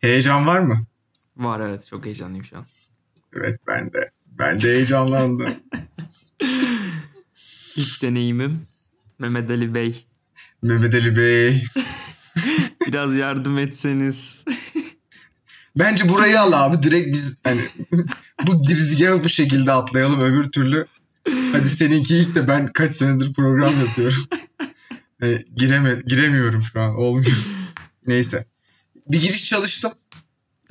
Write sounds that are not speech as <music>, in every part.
Heyecan var mı? Var evet çok heyecanlıyım şu an. Evet ben de. Ben de heyecanlandım. <laughs> İlk deneyimim Mehmet Ali Bey. Mehmet Ali Bey. <laughs> Biraz yardım etseniz. Bence burayı al abi. Direkt biz hani bu girizgahı bu şekilde atlayalım. Öbür türlü hadi seninki ilk de ben kaç senedir program yapıyorum. <laughs> hani gireme, giremiyorum şu an. Olmuyor. Neyse. Bir giriş çalıştım.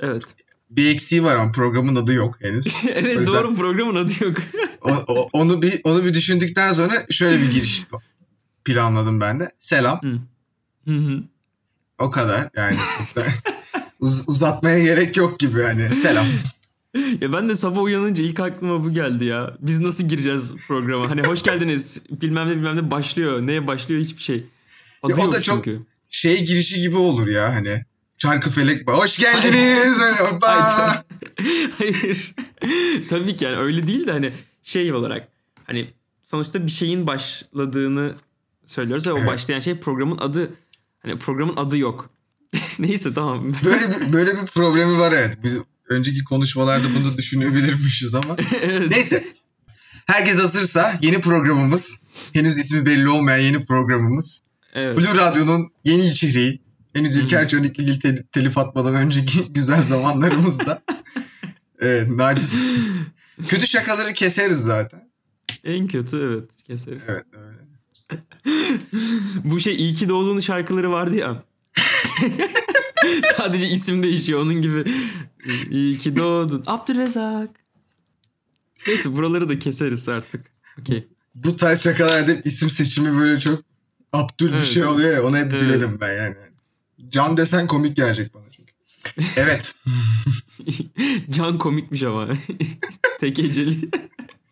Evet. Bir eksiği var ama programın adı yok henüz. <laughs> evet O yüzden- doğru programın adı yok. <laughs> O- o- onu bir onu bir düşündükten sonra şöyle bir giriş planladım ben de. Selam. Hı hı. O kadar. Yani çok da <laughs> uz- uzatmaya gerek yok gibi hani. Selam. ya ben de sabah uyanınca ilk aklıma bu geldi ya. Biz nasıl gireceğiz programa? Hani hoş geldiniz bilmem ne bilmem ne başlıyor. Neye başlıyor hiçbir şey. Adı Ya o da çok- çünkü. Şey girişi gibi olur ya hani. Çarkı felek. Hoş geldiniz. Hayır. <laughs> Hayır. Tabii ki yani öyle değil de hani şey olarak hani sonuçta bir şeyin başladığını söylüyoruz ve o Evet. başlayan şey programın adı hani programın adı yok. <laughs> Neyse tamam. Böyle bir, <laughs> böyle bir problemi var evet. Biz önceki konuşmalarda bunu düşünebilirmişiz ama. evet. Neyse. Herkes hazırsa yeni programımız. Henüz ismi belli olmayan yeni programımız. Evet. Blue Radyo'nun yeni içeriği. Henüz. İlker Çönikligil tel- telif atmadan önceki <laughs> güzel zamanlarımızda. <laughs> evet, naciz. Kötü şakaları keseriz zaten. En kötü evet keseriz. Evet öyle. <laughs> Bu şey iyi ki doğduğun şarkıları vardı ya. Sadece isim değişiyor onun gibi. İyi ki doğdun. Abdülrezzak. Neyse buraları da keseriz artık. Okey. Bu tarz şakalarda isim seçimi böyle çok abdül bir Evet. şey oluyor ya. Ona hep Evet. gülerim ben yani. Can desen komik gelecek bana çünkü. Evet. <laughs> Can komikmiş ama. <laughs> Tek heceli.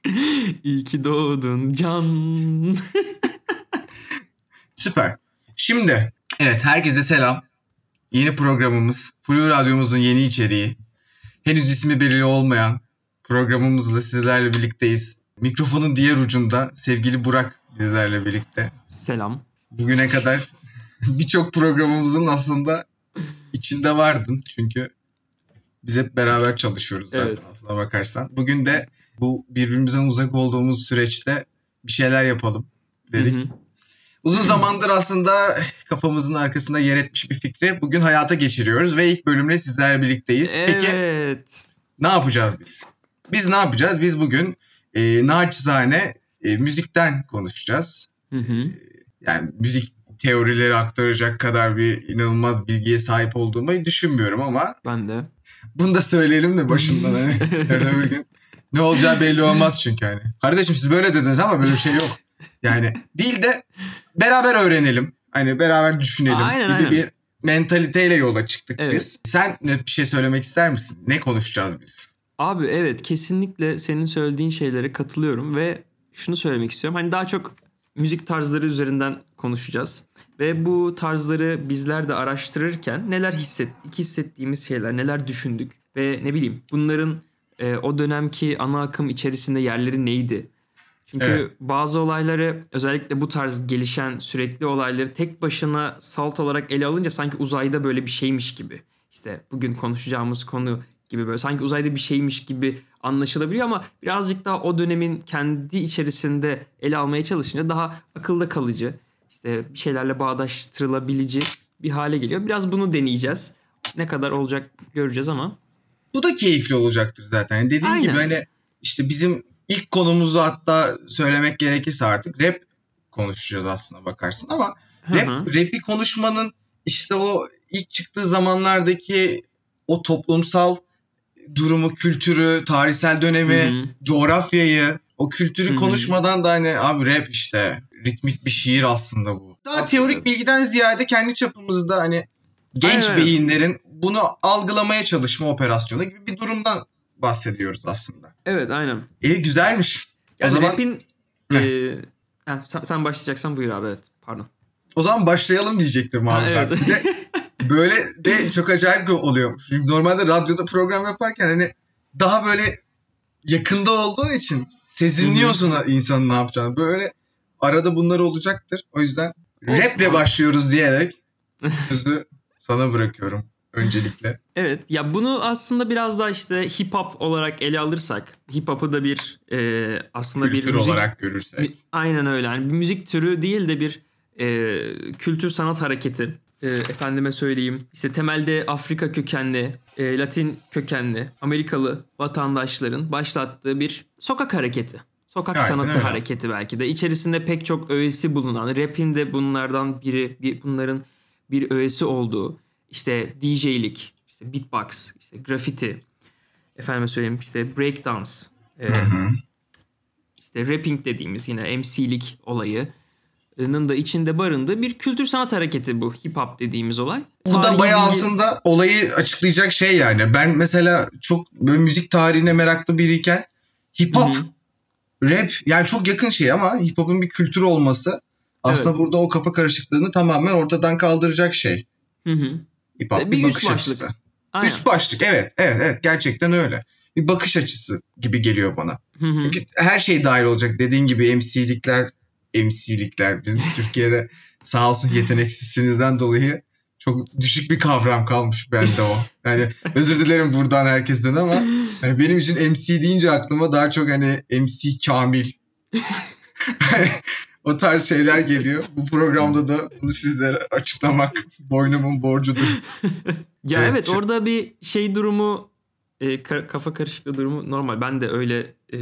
<laughs> İyi ki doğdun Can. Süper. Şimdi evet herkese selam. Yeni programımız Flu Radyomuzun yeni içeriği. Henüz ismi belirli olmayan programımızla sizlerle birlikteyiz. Mikrofonun diğer ucunda sevgili Burak bizlerle birlikte. Selam. Bugüne kadar <laughs> birçok programımızın aslında içinde vardın. Çünkü biz hep beraber çalışıyoruz zaten Evet. aslına bakarsan. Bugün de bu birbirimizden uzak olduğumuz süreçte bir şeyler yapalım dedik. Hı hı. Uzun zamandır aslında kafamızın arkasında yer etmiş bir fikri bugün hayata geçiriyoruz ve ilk bölümle sizlerle birlikteyiz. Peki Evet. ne yapacağız biz? Biz ne yapacağız? Biz bugün e, naçizane e, müzikten konuşacağız. Hı hı. Yani müzik teorileri aktaracak kadar bir inanılmaz bilgiye sahip olduğumu düşünmüyorum ama Ben de. bunu da söyleyelim de başından hani <laughs> yarın öbür gün ne olacağı belli olmaz çünkü hani. Kardeşim siz böyle dediniz ama böyle bir şey yok. Yani değil de beraber öğrenelim. Hani beraber düşünelim Aynen, gibi aynen. bir mentaliteyle yola çıktık Evet. biz. Sen bir şey söylemek ister misin? Ne konuşacağız biz? Abi evet kesinlikle senin söylediğin şeylere katılıyorum ve şunu söylemek istiyorum. Hani daha çok müzik tarzları üzerinden konuşacağız. Ve bu tarzları bizler de araştırırken neler hissettik, hissettiğimiz şeyler, neler düşündük ve ne bileyim bunların e, o dönemki ana akım içerisinde yerleri neydi? Çünkü Evet. bazı olayları özellikle bu tarz gelişen sürekli olayları tek başına salt olarak ele alınca sanki uzayda böyle bir şeymiş gibi. İşte bugün konuşacağımız konu gibi böyle sanki uzayda bir şeymiş gibi anlaşılabiliyor ama birazcık daha o dönemin kendi içerisinde ele almaya çalışınca daha akılda kalıcı işte bir şeylerle bağdaştırılabilici bir hale geliyor. Biraz bunu deneyeceğiz. Ne kadar olacak göreceğiz ama. Bu da keyifli olacaktır zaten. Dediğim Aynen. gibi hani işte bizim ilk konumuzu hatta söylemek gerekirse artık rap konuşacağız aslına bakarsın ama Rap, rap'i konuşmanın işte o ilk çıktığı zamanlardaki o toplumsal durumu, kültürü, tarihsel dönemi, Hı hı. coğrafyayı, o kültürü Hı hı. konuşmadan da hani abi rap işte ritmik bir şiir aslında bu. Daha Aslında. teorik bilgiden ziyade kendi çapımızda hani genç Aynen. beyinlerin bunu algılamaya çalışma operasyonu gibi bir durumdan bahsediyoruz aslında. Evet aynen. E güzelmiş. Yani o zaman rap'in e, sen, sen başlayacaksan buyur abi evet pardon. O zaman başlayalım diyecektim abi Ha, ben. evet. Bir de <laughs> böyle de çok acayip oluyor. Çünkü normalde radyoda program yaparken hani daha böyle yakında olduğu için sezinliyorsun insanın ne yapacağını. Böyle arada bunlar olacaktır. O yüzden Olsun raple abi. başlıyoruz diyerek <laughs> sözü sana bırakıyorum. öncelikle. Evet ya bunu aslında biraz daha işte hip hop olarak ele alırsak hip hop'u da bir e, aslında Kültür bir müzik, olarak görürsek. aynen öyle yani bir müzik türü değil de bir e, kültür sanat hareketi. E, efendime söyleyeyim işte temelde Afrika kökenli, e, Latin kökenli, Amerikalı vatandaşların başlattığı bir sokak hareketi. Sokak Aynen sanatı öyle. hareketi belki de. İçerisinde pek çok öğesi bulunan, rap'in de bunlardan biri, bir, bunların bir öğesi olduğu, işte DJ'lik, işte beatbox, işte graffiti, efendime söyleyeyim işte breakdance, e, işte rapping dediğimiz yine MC'lik olayının da içinde barındığı bir kültür sanat hareketi bu hip hop dediğimiz olay. Bu da Tarihi bayağı aslında olayı açıklayacak şey yani. Ben mesela çok böyle müzik tarihine meraklı biriyken hip hop, Hı hı. rap yani çok yakın şey ama hip hop'un bir kültürü olması aslında Evet. burada o kafa karışıklığını tamamen ortadan kaldıracak şey. Hı hı. Hip hop Bir bir, üst bakış başlık. açısı. Aynen. Üst başlık evet evet evet gerçekten öyle. Bir bakış açısı gibi geliyor bana. Hı hı. Çünkü her şey dahil olacak. Dediğin gibi MC'likler, MC'likler bizim Türkiye'de sağ olsun yeteneksizsinizden dolayı çok düşük bir kavram kalmış bende o. Yani özür dilerim buradan herkesten ama hani benim için MC deyince aklıma daha çok hani MC Kamil. <laughs> O tarz şeyler geliyor. Bu programda da bunu sizlere açıklamak boynumun borcudur. Ya Evet, evet, orada bir şey durumu e, ka- kafa karışıklığı durumu normal. Ben de öyle e,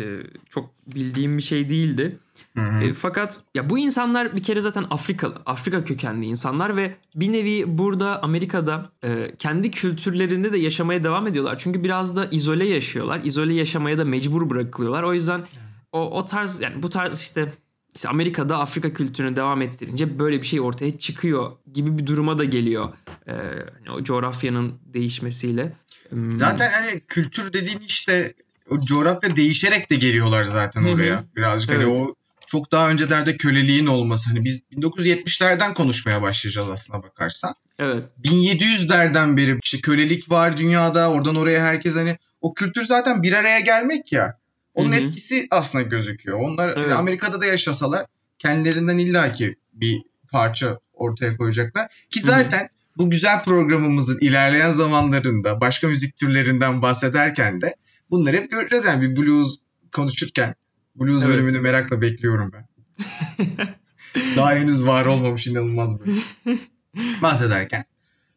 çok bildiğim bir şey değildi. Hı hı. E, fakat ya bu insanlar bir kere zaten Afrikalı, Afrika kökenli insanlar ve bir nevi burada Amerika'da e, kendi kültürlerinde de yaşamaya devam ediyorlar. Çünkü biraz da izole yaşıyorlar. İzole yaşamaya da mecbur bırakılıyorlar. O yüzden o, o tarz yani bu tarz işte işte Amerika'da Afrika kültürünü devam ettirince böyle bir şey ortaya çıkıyor gibi bir duruma da geliyor. E, hani o coğrafyanın değişmesiyle. Hmm. Zaten hani kültür dediğin işte o coğrafya değişerek de geliyorlar zaten Hı hı. oraya. Birazcık hani Evet. o çok daha öncelerde köleliğin olması. Hani biz 1970'lerden konuşmaya başlayacağız aslına bakarsan. evet. 1700'lerden beri işte kölelik var dünyada. Oradan oraya herkes hani o kültür zaten bir araya gelmek ya. Onun Hı hı. etkisi aslında gözüküyor. Onlar hani Evet. Amerika'da da yaşasalar kendilerinden illaki bir parça ortaya koyacaklar. Ki Hı hı. Bu güzel programımızın ilerleyen zamanlarında başka müzik türlerinden bahsederken de bunları hep göreceğiz. Yani bir blues konuşurken blues Evet. bölümünü merakla bekliyorum ben. <laughs> Daha henüz var olmamış inanılmaz bir. Bahsederken.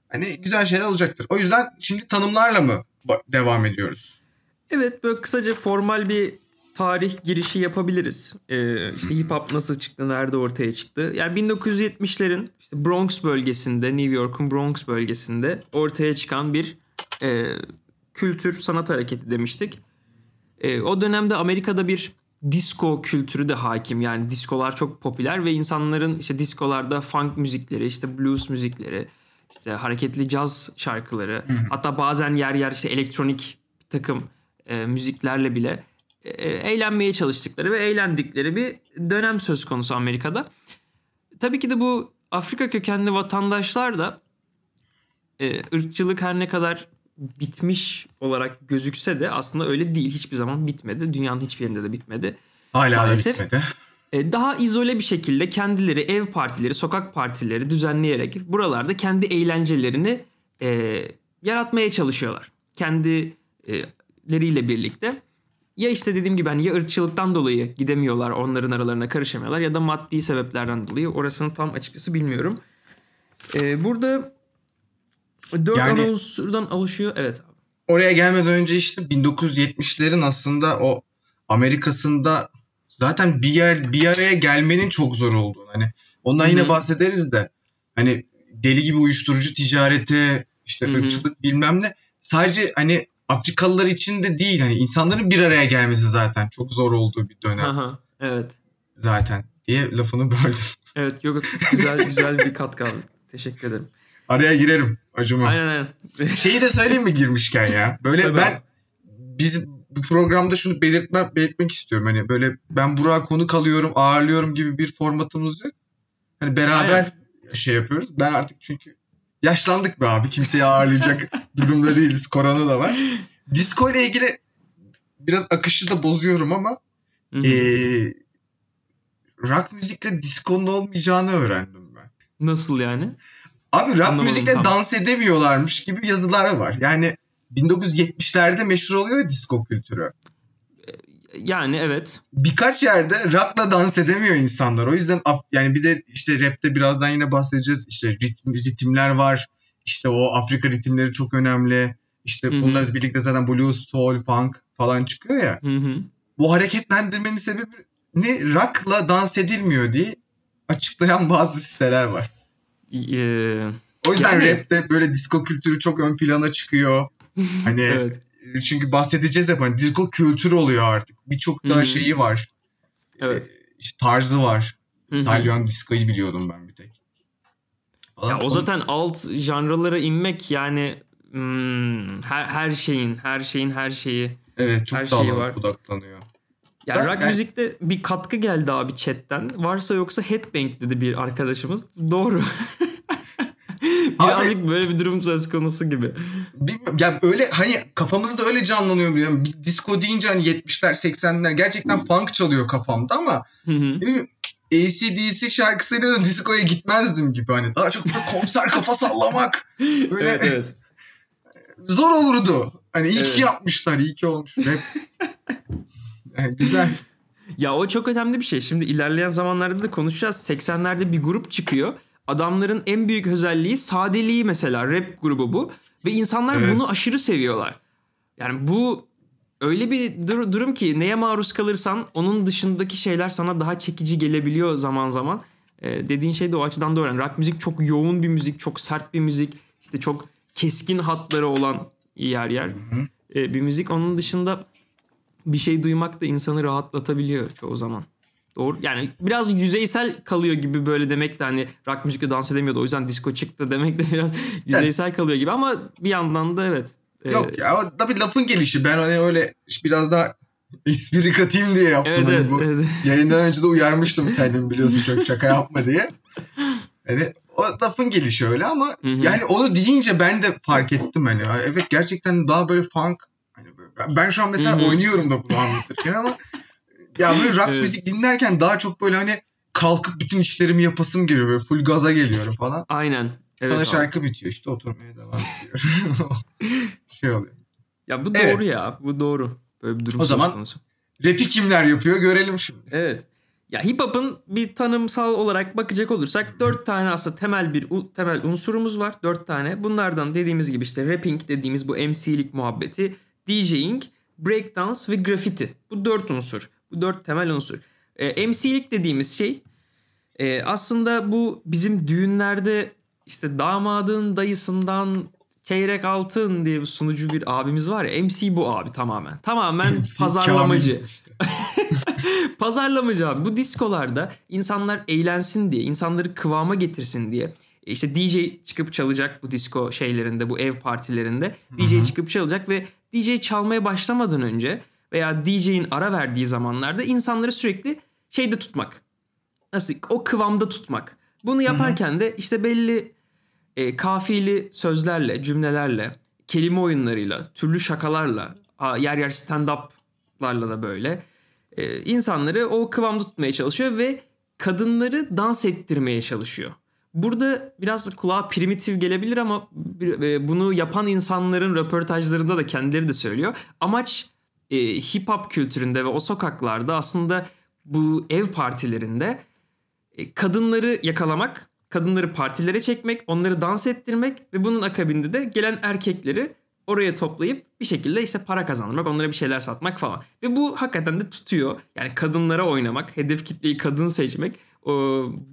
Hani güzel şeyler olacaktır. O yüzden şimdi tanımlarla mı devam ediyoruz? Evet böyle kısaca formal bir tarih girişi yapabiliriz. Ee, işte hip hop nasıl çıktı, nerede ortaya çıktı. Yani 1970'lerin işte Bronx bölgesinde, New York'un Bronx bölgesinde ortaya çıkan bir e, kültür sanat hareketi demiştik. E, o dönemde Amerika'da bir disco kültürü de hakim. Yani diskolar çok popüler ve insanların işte diskolarda funk müzikleri, işte blues müzikleri, işte hareketli caz şarkıları, hatta bazen yer yer işte elektronik takım e, müziklerle bile eğlenmeye çalıştıkları ve eğlendikleri bir dönem söz konusu Amerika'da. Tabii ki de bu Afrika kökenli vatandaşlar da e, ırkçılık her ne kadar bitmiş olarak gözükse de aslında öyle değil. Hiçbir zaman bitmedi. Dünyanın hiçbir yerinde de bitmedi. Hala Maalesef. da bitmedi. E, daha izole bir şekilde kendileri ev partileri, sokak partileri düzenleyerek buralarda kendi eğlencelerini e, yaratmaya çalışıyorlar. Kendileriyle birlikte. Ya işte dediğim gibi hani ya ırkçılıktan dolayı gidemiyorlar, onların aralarına karışamıyorlar ya da maddi sebeplerden dolayı. Orasını tam açıkçası bilmiyorum. E, burada dört Yani- ana unsurdan oluşuyor. Evet abi. Oraya gelmeden önce işte 1970'lerin aslında o Amerika'sında zaten bir yer bir araya gelmenin çok zor olduğunu hani ondan Hı yine bahsederiz de hani deli gibi uyuşturucu ticareti işte Hı hı. ırkçılık bilmem ne sadece hani Afrikalılar için de değil hani insanların bir araya gelmesi zaten çok zor olduğu bir dönem Aha, evet. zaten diye lafını böldüm. Evet yok güzel güzel bir katkı aldık. Teşekkür ederim. Araya girerim acıma. Aynen aynen. Şeyi de söyleyeyim mi girmişken ya? Böyle Tabii ben biz bu programda şunu belirtme, belirtmek istiyorum. Hani böyle ben Burak'a konuk alıyorum, ağırlıyorum gibi bir formatımız yok. Hani beraber şey yapıyoruz. Ben artık çünkü yaşlandık be abi. Kimseyi ağırlayacak <laughs> durumda değiliz. Korona da var. Disco ile ilgili biraz akışı da bozuyorum ama Hı hı. eee rock müzikle diskonun olmayacağını öğrendim ben. Nasıl yani? Abi rap Anlamadım müzikle tam. dans edemiyorlarmış gibi yazılar var. Yani 1970'lerde meşhur oluyor ya disco kültürü. Yani evet. Birkaç yerde rock'la dans edemiyor insanlar. O yüzden yani bir de işte rapte birazdan yine bahsedeceğiz. İşte ritim, ritimler var. İşte o Afrika ritimleri çok önemli. İşte Hı hı. bunlarla birlikte zaten blues, soul, funk falan çıkıyor ya. Hı hı. Bu hareketlendirmenin sebebi ne? Rock'la dans edilmiyor diye açıklayan bazı siteler var. Ee, O yüzden Yani- rapte böyle disco kültürü çok ön plana çıkıyor. <laughs> Hani evet. çünkü bahsedeceğiz hep hani disco kültür oluyor artık. Birçok daha hı. şeyi var. Evet. Ee, işte tarzı var. Hı hı. İtalyan disco'yu biliyordum ben bir tek. Falan. Ya o zaten alt janralara inmek yani hmm, her, her şeyin, her şeyin her şeyi. Evet çok her şeyi var. budaklanıyor. Ya Ben- rock ben- müzikte bir katkı geldi abi chatten. Varsa yoksa headbang dedi bir arkadaşımız. Doğru. <laughs> Birazcık böyle bir durum söz konusu gibi. Bilmiyorum ya öyle hani kafamızda öyle canlanıyor biliyorum. Disco deyince hani 70'ler 80'ler gerçekten funk çalıyor kafamda ama Hı hı. AC/DC şarkısıyla da disco'ya gitmezdim gibi hani daha çok böyle konser kafa sallamak <laughs> böyle Evet evet. <laughs> zor olurdu. Hani iyi Evet. ki yapmışlar, iyi ki olmuş. Rap. Yani güzel. <laughs> Ya o çok önemli bir şey. Şimdi ilerleyen zamanlarda da konuşacağız. 80'lerde bir grup çıkıyor. Adamların en büyük özelliği sadeliği mesela. Rap grubu bu. Ve insanlar Evet. bunu aşırı seviyorlar. Yani bu öyle bir dur- durum ki neye maruz kalırsan onun dışındaki şeyler sana daha çekici gelebiliyor zaman zaman. Ee, dediğin şey de o açıdan doğru. Yani rock müzik çok yoğun bir müzik, çok sert bir müzik. İşte çok keskin hatları olan yer yer Hı. e, bir müzik. Onun dışında bir şey duymak da insanı rahatlatabiliyor çoğu zaman. Doğru. Yani biraz yüzeysel kalıyor gibi böyle demek de hani rock müzikle dans edemiyordu. O yüzden disco çıktı demek de biraz <laughs> yüzeysel kalıyor gibi ama bir yandan da evet. Yok ya o da bir lafın gelişi. Ben hani öyle biraz daha espri katayım diye yaptım. Evet, hani evet, bu. evet. Yayından önce de uyarmıştım kendimi biliyorsun çok şaka yapma diye. Hani o lafın gelişi öyle ama Hı hı. yani onu deyince ben de fark ettim hani. Evet gerçekten daha böyle funk. Hani böyle- ben- şu an mesela Hı hı. oynuyorum da bunu anlatırken ama ya böyle rock Evet. müzik dinlerken daha çok böyle hani kalkıp bütün işlerimi yapasım geliyor. Böyle full gaza geliyorum falan. Aynen. Evet Sonra abi. şarkı bitiyor işte oturmaya devam ediyor. <laughs> şey oluyor. Ya bu Evet. doğru ya. Bu doğru. Böyle bir durum O zaman- konusu. Rap'i kimler yapıyor görelim şimdi. Evet. Ya hip hop'un bir tanımsal olarak bakacak olursak dört tane aslında temel bir temel unsurumuz var. Dört tane. Bunlardan dediğimiz gibi işte rapping dediğimiz bu MC'lik muhabbeti, DJing, breakdance ve graffiti. Bu dört unsur. Bu dört temel unsur. Ee, MC'lik dediğimiz şey e, aslında bu bizim düğünlerde işte damadın dayısından çeyrek altın diye bir sunucu bir abimiz var ya MC bu abi tamamen. Tamamen MC pazarlamacı. İşte. <laughs> Pazarlamacı abi. Bu diskolarda insanlar eğlensin diye, insanları kıvama getirsin diye. e, işte DJ çıkıp çalacak bu disco şeylerinde, bu ev partilerinde. DJ çıkıp çalacak ve DJ çalmaya başlamadan önce veya DJ'in ara verdiği zamanlarda insanları sürekli şeyde tutmak. Nasıl? O kıvamda tutmak. Bunu yaparken de işte belli e, kafiyeli sözlerle, cümlelerle, kelime oyunlarıyla, türlü şakalarla, yer yer stand-up'larla da böyle e, insanları o kıvamda tutmaya çalışıyor ve kadınları dans ettirmeye çalışıyor. Burada biraz kulağa primitif gelebilir ama e, bunu yapan insanların röportajlarında da kendileri de söylüyor. Amaç e, hip hop kültüründe ve o sokaklarda aslında bu ev partilerinde e, kadınları yakalamak, kadınları partilere çekmek, onları dans ettirmek ve bunun akabinde de gelen erkekleri oraya toplayıp bir şekilde işte para kazandırmak, onlara bir şeyler satmak falan. Ve bu hakikaten de tutuyor. Yani kadınlara oynamak, hedef kitleyi kadın seçmek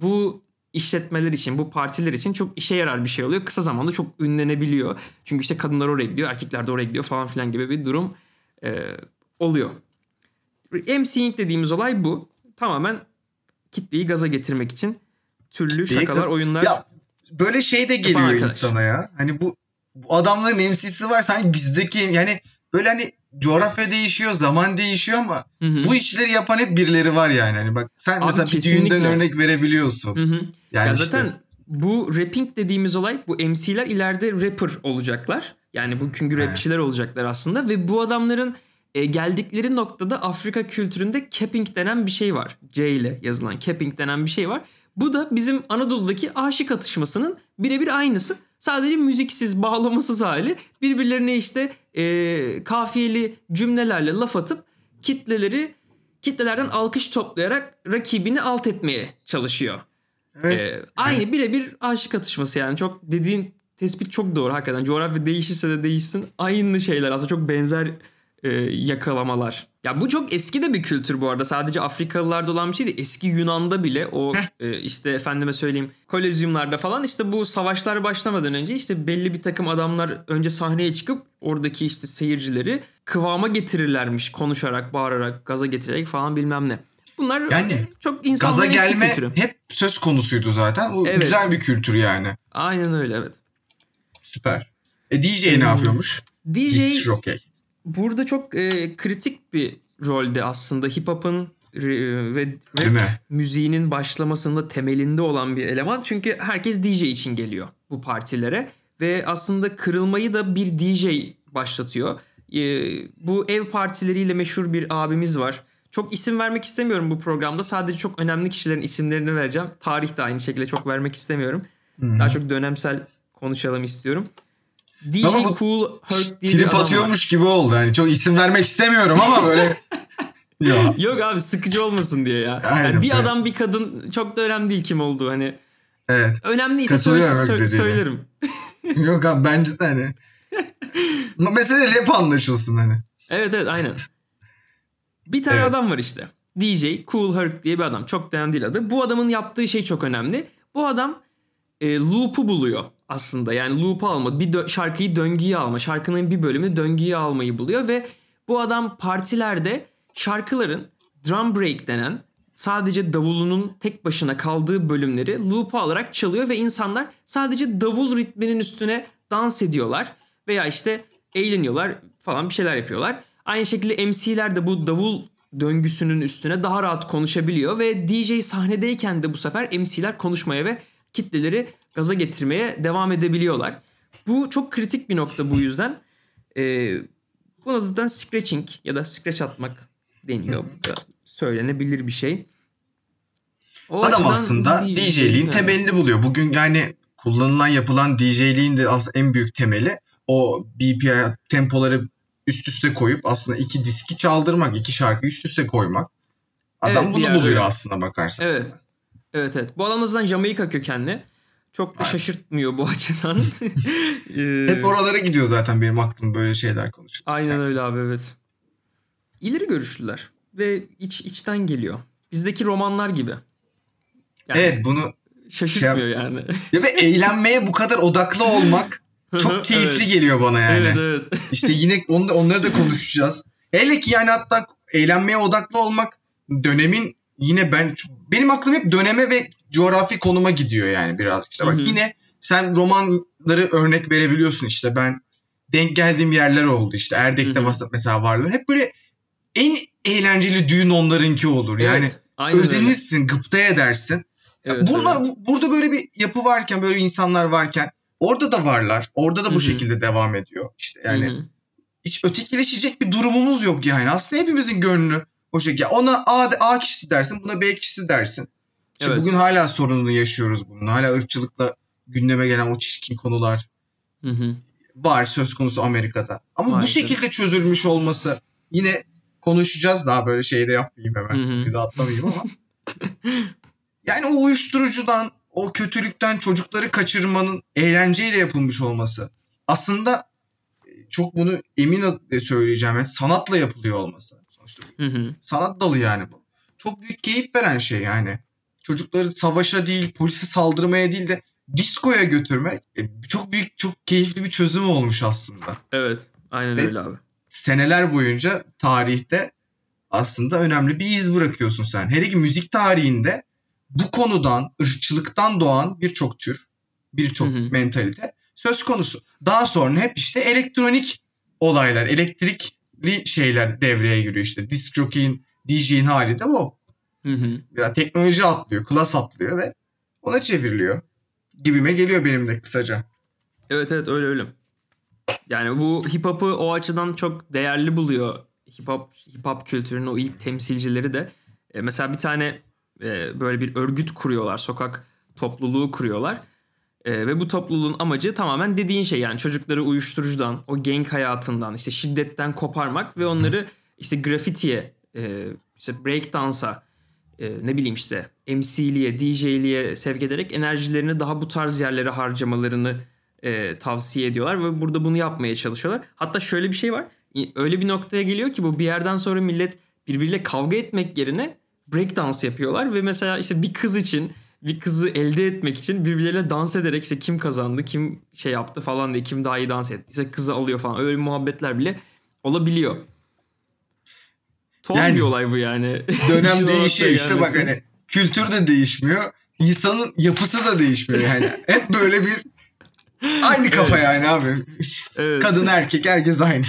bu işletmeler için, bu partiler için çok işe yarar bir şey oluyor. Kısa zamanda çok ünlenebiliyor. Çünkü işte kadınlar oraya gidiyor, erkekler de oraya gidiyor falan filan gibi bir durum e, oluyor. MCing dediğimiz olay bu. Tamamen kitleyi gaza getirmek için türlü şakalar, oyunlar. Ya böyle şey de geliyor insana ya. Hani bu, bu adamların MC'si var sanki bizdeki yani böyle hani coğrafya değişiyor, zaman değişiyor ama Hı hı. bu işleri yapan hep birileri var yani. Hani bak sen Abi mesela bir kesinlikle. düğünden örnek verebiliyorsun. Hı hı. Yani ya işte zaten bu rapping dediğimiz olay bu MC'ler ileride rapper olacaklar. Yani bugünkü Evet. rapçiler olacaklar aslında ve bu adamların e, geldikleri noktada Afrika kültüründe capping denen bir şey var. C ile yazılan capping denen bir şey var. Bu da bizim Anadolu'daki aşık atışmasının birebir aynısı. Sadece müziksiz, bağlamasız hali. Birbirlerine işte e, kafiyeli cümlelerle laf atıp kitleleri kitlelerden alkış toplayarak rakibini alt etmeye çalışıyor. Evet. Ee, aynı birebir aşık atışması yani. Çok dediğin tespit çok doğru hakikaten. Coğrafya değişirse de değişsin. Aynı şeyler aslında çok benzer e, yakalamalar. Ya bu çok eski de bir kültür bu arada. Sadece Afrikalılarda olan bir şey değil. Eski Yunan'da bile o e, işte efendime söyleyeyim kolezyumlarda falan işte bu savaşlar başlamadan önce işte belli bir takım adamlar önce sahneye çıkıp oradaki işte seyircileri kıvama getirirlermiş konuşarak, bağırarak, gaza getirerek falan bilmem ne. Bunlar Yani çok Gaza insanların eski gelme kültürü. hep söz konusuydu zaten. Bu Evet. güzel bir kültür yani. Aynen öyle evet. Süper. E DJ Ee, ne yapıyormuş? DJ Biz jockey. Burada çok e, kritik bir rolde aslında hip hop'un e, ve rap müziğinin başlamasında temelinde olan bir eleman. Çünkü herkes DJ için geliyor bu partilere ve aslında kırılmayı da bir DJ başlatıyor. E, bu ev partileriyle meşhur bir abimiz var. Çok isim vermek istemiyorum bu programda. Sadece çok önemli kişilerin isimlerini vereceğim. Tarih de aynı şekilde çok vermek istemiyorum. Hı. Daha çok dönemsel konuşalım istiyorum. DJ Ama bu Cool Herc diye bir Trip adam var. atıyormuş gibi oldu. Yani çok isim vermek istemiyorum ama böyle <laughs> Yok. Yok abi sıkıcı olmasın diye ya. Aynen, Yani bir evet. adam bir kadın çok da önemli değil kim olduğu hani. Evet. Önemliyse söyle- sö- söylerim. <laughs> Yok abi bence de hani. <laughs> Mesela rap anlaşılsın hani. Evet evet aynen. Bir tane Evet. adam var işte. DJ Cool Herc diye bir adam. Çok da önemli değil adı. Bu adamın yaptığı şey çok önemli. Bu adam e, loop'u buluyor aslında. Yani loop'u alma. Bir dö- şarkıyı döngüye alma. Şarkının bir bölümü döngüye almayı buluyor ve bu adam partilerde şarkıların drum break denen sadece davulunun tek başına kaldığı bölümleri loop'u alarak çalıyor ve insanlar sadece davul ritminin üstüne dans ediyorlar veya işte eğleniyorlar falan bir şeyler yapıyorlar. Aynı şekilde MC'ler de bu davul döngüsünün üstüne daha rahat konuşabiliyor ve DJ sahnedeyken de bu sefer MC'ler konuşmaya ve kitleleri gaza getirmeye devam edebiliyorlar. Bu çok kritik bir nokta bu yüzden. Ee, buna zaten scratching ya da scratch atmak deniyor. Bu da söylenebilir bir şey. O Adam aslında DJ DJ'liğin yani. temelini buluyor. Bugün yani kullanılan yapılan DJ'liğin de aslında en büyük temeli o BPI tempoları üst üste koyup aslında iki diski çaldırmak, iki şarkı üst üste koymak. Adam Evet, bunu buluyor öyle. aslında bakarsan. Evet. Evet evet. Bu adam azından Jamaika kökenli. Çok da Aynen. şaşırtmıyor bu <laughs> açıdan. <laughs> Ee, Hep oralara gidiyor zaten benim aklım böyle şeyler konuşuyor. Aynen öyle abi evet. İleri görüşlüler ve iç içten geliyor. Bizdeki romanlar gibi. Yani Evet bunu şaşırtmıyor yani. <laughs> ya ve eğlenmeye bu kadar odaklı olmak çok keyifli evet. geliyor bana yani. Evet evet. İşte yine onu da, onları da konuşacağız. Hele ki yani hatta eğlenmeye odaklı olmak dönemin yine ben benim aklım hep döneme ve coğrafi konuma gidiyor yani birazcık. İşte bak yine sen romanları örnek verebiliyorsun işte ben denk geldiğim yerler oldu işte Erdek'te Hı hı. mas- mesela varlar. Hep böyle en eğlenceli düğün onlarınki olur. Yani. Aynen öyle. özenirsin, gıpta edersin. Evet, Bunlar, evet. bu- burada böyle bir yapı varken, böyle insanlar varken orada da varlar. Orada da bu hı. şekilde devam ediyor. İşte yani Hı hı. hiç ötekileşecek bir durumumuz yok yani. Aslında hepimizin gönlü o şekilde. Ona A, A kişisi dersin, buna B kişisi dersin. İşte Evet. bugün hala sorununu yaşıyoruz bunun. Hala ırkçılıkla gündeme gelen o çirkin konular Hı hı. var söz konusu Amerika'da. Ama Maalesef. bu şekilde çözülmüş olması yine konuşacağız daha böyle şeyde yapmayayım hemen. Hı hı. Bir de atlamayayım ama. <laughs> yani o uyuşturucudan, o kötülükten çocukları kaçırmanın eğlenceyle yapılmış olması. Aslında e, çok bunu emin de söyleyeceğim. Yani sanatla yapılıyor olması. Sonuçta Hı hı. sanat dalı yani bu. Çok büyük keyif veren şey yani. Çocukları savaşa değil, polise saldırmaya değil de diskoya götürmek e, çok büyük, çok keyifli bir çözüm olmuş aslında. Evet. Aynen Ve- öyle abi. Seneler boyunca tarihte aslında önemli bir iz bırakıyorsun sen. Hele ki müzik tarihinde bu konudan, ırkçılıktan doğan birçok tür, birçok mentalite söz konusu. Daha sonra hep işte elektronik olaylar, elektrikli şeyler devreye giriyor işte. Disc jockey'in, DJ'in hali de bu. Hı hı. Biraz teknoloji atlıyor, klas atlıyor ve ona çevriliyor. Gibime geliyor benim de kısaca. Evet evet öyle öyle. Yani bu hip hop'u o açıdan çok değerli buluyor. Hip hop hip hop kültürünün o ilk temsilcileri de. E, mesela bir tane e, böyle bir örgüt kuruyorlar. Sokak topluluğu kuruyorlar. E, ve bu topluluğun amacı tamamen dediğin şey yani çocukları uyuşturucudan, o gang hayatından, işte şiddetten koparmak ve onları işte grafitiye, e, işte breakdance'a, e, ne bileyim işte MC'liye, DJ'liye sevk ederek enerjilerini daha bu tarz yerlere harcamalarını e, tavsiye ediyorlar ve burada bunu yapmaya çalışıyorlar. Hatta şöyle bir şey var. Öyle bir noktaya geliyor ki bu bir yerden sonra millet birbiriyle kavga etmek yerine breakdance yapıyorlar ve mesela işte bir kız için bir kızı elde etmek için birbirleriyle dans ederek işte kim kazandı, kim şey yaptı falan diye kim daha iyi dans etti. İşte kızı alıyor falan. Öyle muhabbetler bile olabiliyor. Tuhaf yani, bir olay bu yani. <laughs> Dönem değişiyor işte bak hani kültür de değişmiyor. İnsanın yapısı da değişmiyor yani. <laughs> Hep böyle bir aynı kafa evet. yani abi. Evet. Kadın erkek herkes aynı.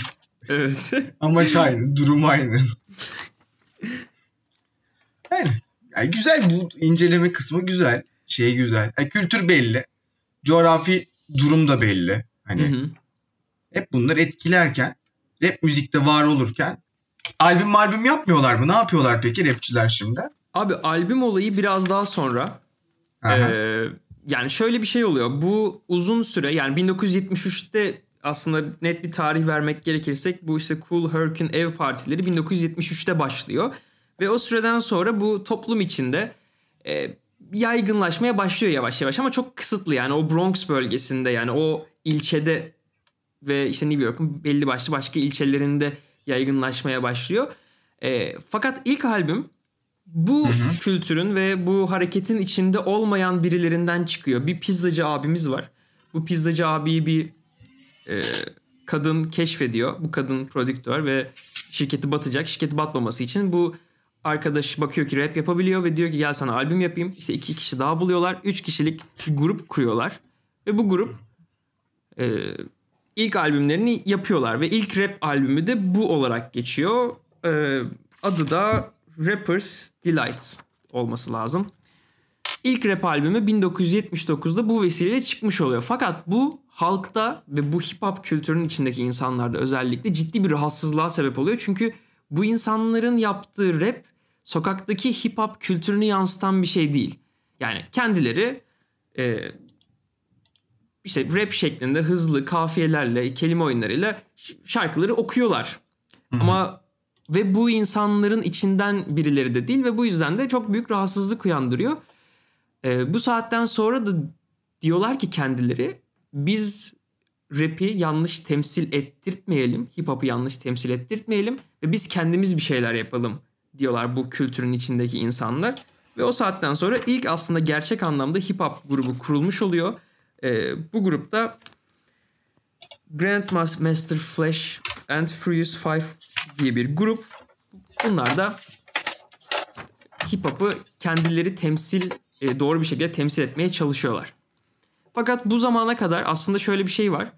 Evet. <laughs> Amaç aynı, durum aynı. Yani, yani güzel bu inceleme kısmı güzel. Şey güzel. Yani kültür belli. Coğrafi durum da belli. Hani hı hı. hep bunlar etkilerken rap müzikte var olurken albüm albüm yapmıyorlar mı? Ne yapıyorlar peki rapçiler şimdi? Abi albüm olayı biraz daha sonra. Ee, yani şöyle bir şey oluyor. Bu uzun süre yani 1973'te aslında net bir tarih vermek gerekirsek bu işte Cool Herc'ün ev partileri 1973'te başlıyor. Ve o süreden sonra bu toplum içinde e, yaygınlaşmaya başlıyor yavaş yavaş ama çok kısıtlı yani o Bronx bölgesinde yani o ilçede ve işte New York'un belli başlı başka ilçelerinde yaygınlaşmaya başlıyor. E, fakat ilk albüm bu hı hı. kültürün ve bu hareketin içinde olmayan birilerinden çıkıyor. Bir pizzacı abimiz var. Bu pizzacı abiyi bir e, kadın keşfediyor. Bu kadın prodüktör ve şirketi batacak. Şirketi batmaması için bu arkadaş bakıyor ki rap yapabiliyor ve diyor ki gel sana albüm yapayım. İşte iki kişi daha buluyorlar. Üç kişilik grup kuruyorlar. Ve bu grup e, ilk albümlerini yapıyorlar. Ve ilk rap albümü de bu olarak geçiyor. E, adı da Rapper's Delight olması lazım. İlk rap albümü 1979'da bu vesileyle çıkmış oluyor. Fakat bu halkta ve bu hip hop kültürünün içindeki insanlarda özellikle ciddi bir rahatsızlığa sebep oluyor. Çünkü bu insanların yaptığı rap sokaktaki hip hop kültürünü yansıtan bir şey değil. Yani kendileri e, işte rap şeklinde hızlı kafiyelerle, kelime oyunlarıyla şarkıları okuyorlar. Hı-hı. Ama ve bu insanların içinden birileri de değil ve bu yüzden de çok büyük rahatsızlık uyandırıyor. E, bu saatten sonra da diyorlar ki kendileri biz rap'i yanlış temsil ettirtmeyelim, hip hop'u yanlış temsil ettirtmeyelim ve biz kendimiz bir şeyler yapalım diyorlar bu kültürün içindeki insanlar. Ve o saatten sonra ilk aslında gerçek anlamda hip hop grubu kurulmuş oluyor. Ee, bu grupta Grandmaster Flash and Furious Five diye bir grup. Bunlar da hip hop'u kendileri temsil e, doğru bir şekilde temsil etmeye çalışıyorlar. Fakat bu zamana kadar aslında şöyle bir şey var.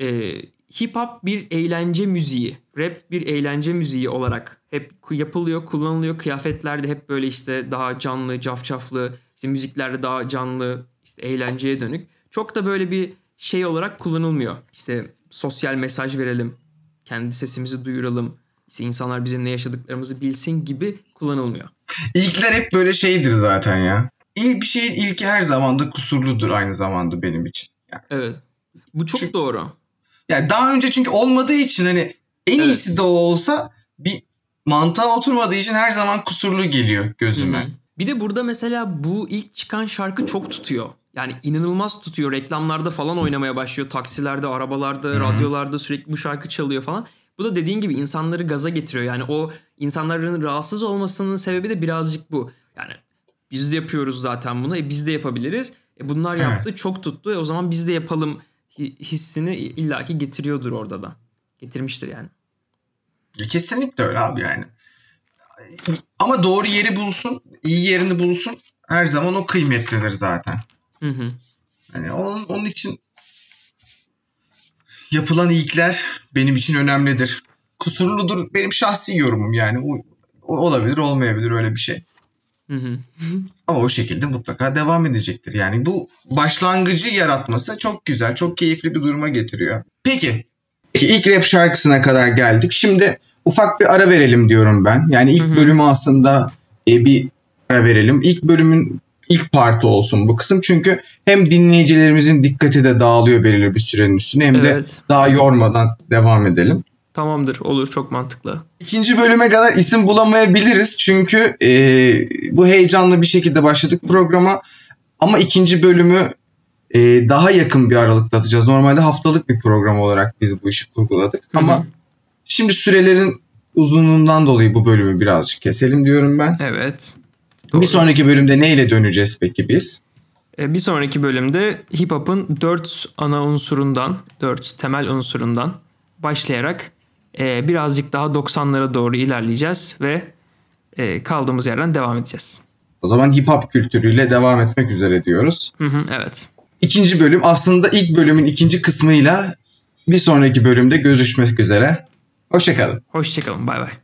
E, hip hop bir eğlence müziği, rap bir eğlence müziği olarak hep yapılıyor, kullanılıyor. Kıyafetlerde hep böyle işte daha canlı, cafcaflı, işte müziklerde daha canlı, işte eğlenceye dönük. Çok da böyle bir şey olarak kullanılmıyor. İşte sosyal mesaj verelim, kendi sesimizi duyuralım, işte insanlar bizim ne yaşadıklarımızı bilsin gibi kullanılmıyor. İlkler hep böyle şeydir zaten ya. İyi bir şeyin ilki her zaman da kusurludur aynı zamanda benim için. Yani. Evet. Bu çok çünkü, doğru. Yani daha önce çünkü olmadığı için hani en evet. iyisi de o olsa bir mantığa oturmadığı için her zaman kusurlu geliyor gözüme. Hı-hı. Bir de burada mesela bu ilk çıkan şarkı çok tutuyor. Yani inanılmaz tutuyor. Reklamlarda falan oynamaya başlıyor. Taksilerde, arabalarda, Hı-hı. radyolarda sürekli bu şarkı çalıyor falan. Bu da dediğin gibi insanları gaza getiriyor. Yani o insanların rahatsız olmasının sebebi de birazcık bu. Yani biz de yapıyoruz zaten bunu. E biz de yapabiliriz. E bunlar yaptı, evet. çok tuttu. E o zaman biz de yapalım hissini illaki getiriyordur orada da. Getirmiştir yani. Kesinlikle öyle abi yani. Ama doğru yeri bulsun, iyi yerini bulsun her zaman o kıymetlidir zaten. Hı hı. Yani onun, onun için yapılan ilkler benim için önemlidir. Kusurludur benim şahsi yorumum yani. O, o olabilir olmayabilir öyle bir şey. Hı hı. Ama o şekilde mutlaka devam edecektir. Yani bu başlangıcı yaratması çok güzel, çok keyifli bir duruma getiriyor. Peki, Peki ilk rap şarkısına kadar geldik. Şimdi ufak bir ara verelim diyorum ben. Yani ilk hı hı. bölümü aslında e, bir ara verelim. İlk bölümün ilk parti olsun bu kısım. Çünkü hem dinleyicilerimizin dikkati de dağılıyor belirli bir sürenin üstüne hem de Evet. daha yormadan devam edelim. Tamamdır. Olur. Çok mantıklı. İkinci bölüme kadar isim bulamayabiliriz çünkü e, bu heyecanlı bir şekilde başladık programa ama ikinci bölümü e, daha yakın bir aralıkta atacağız. Normalde haftalık bir program olarak biz bu işi kurguladık Hı hı. ama şimdi sürelerin uzunluğundan dolayı bu bölümü birazcık keselim diyorum ben. Evet. Doğru. Bir sonraki bölümde neyle döneceğiz peki biz? E, Bir sonraki bölümde hip hop'un dört ana unsurundan, dört temel unsurundan başlayarak e, birazcık daha 90'lara doğru ilerleyeceğiz ve e, kaldığımız yerden devam edeceğiz. O zaman hip hop kültürüyle devam etmek üzere diyoruz. Hı hı, evet. İkinci bölüm aslında ilk bölümün ikinci kısmıyla bir sonraki bölümde görüşmek üzere. Hoşçakalın. Hoşçakalın. Bay bay.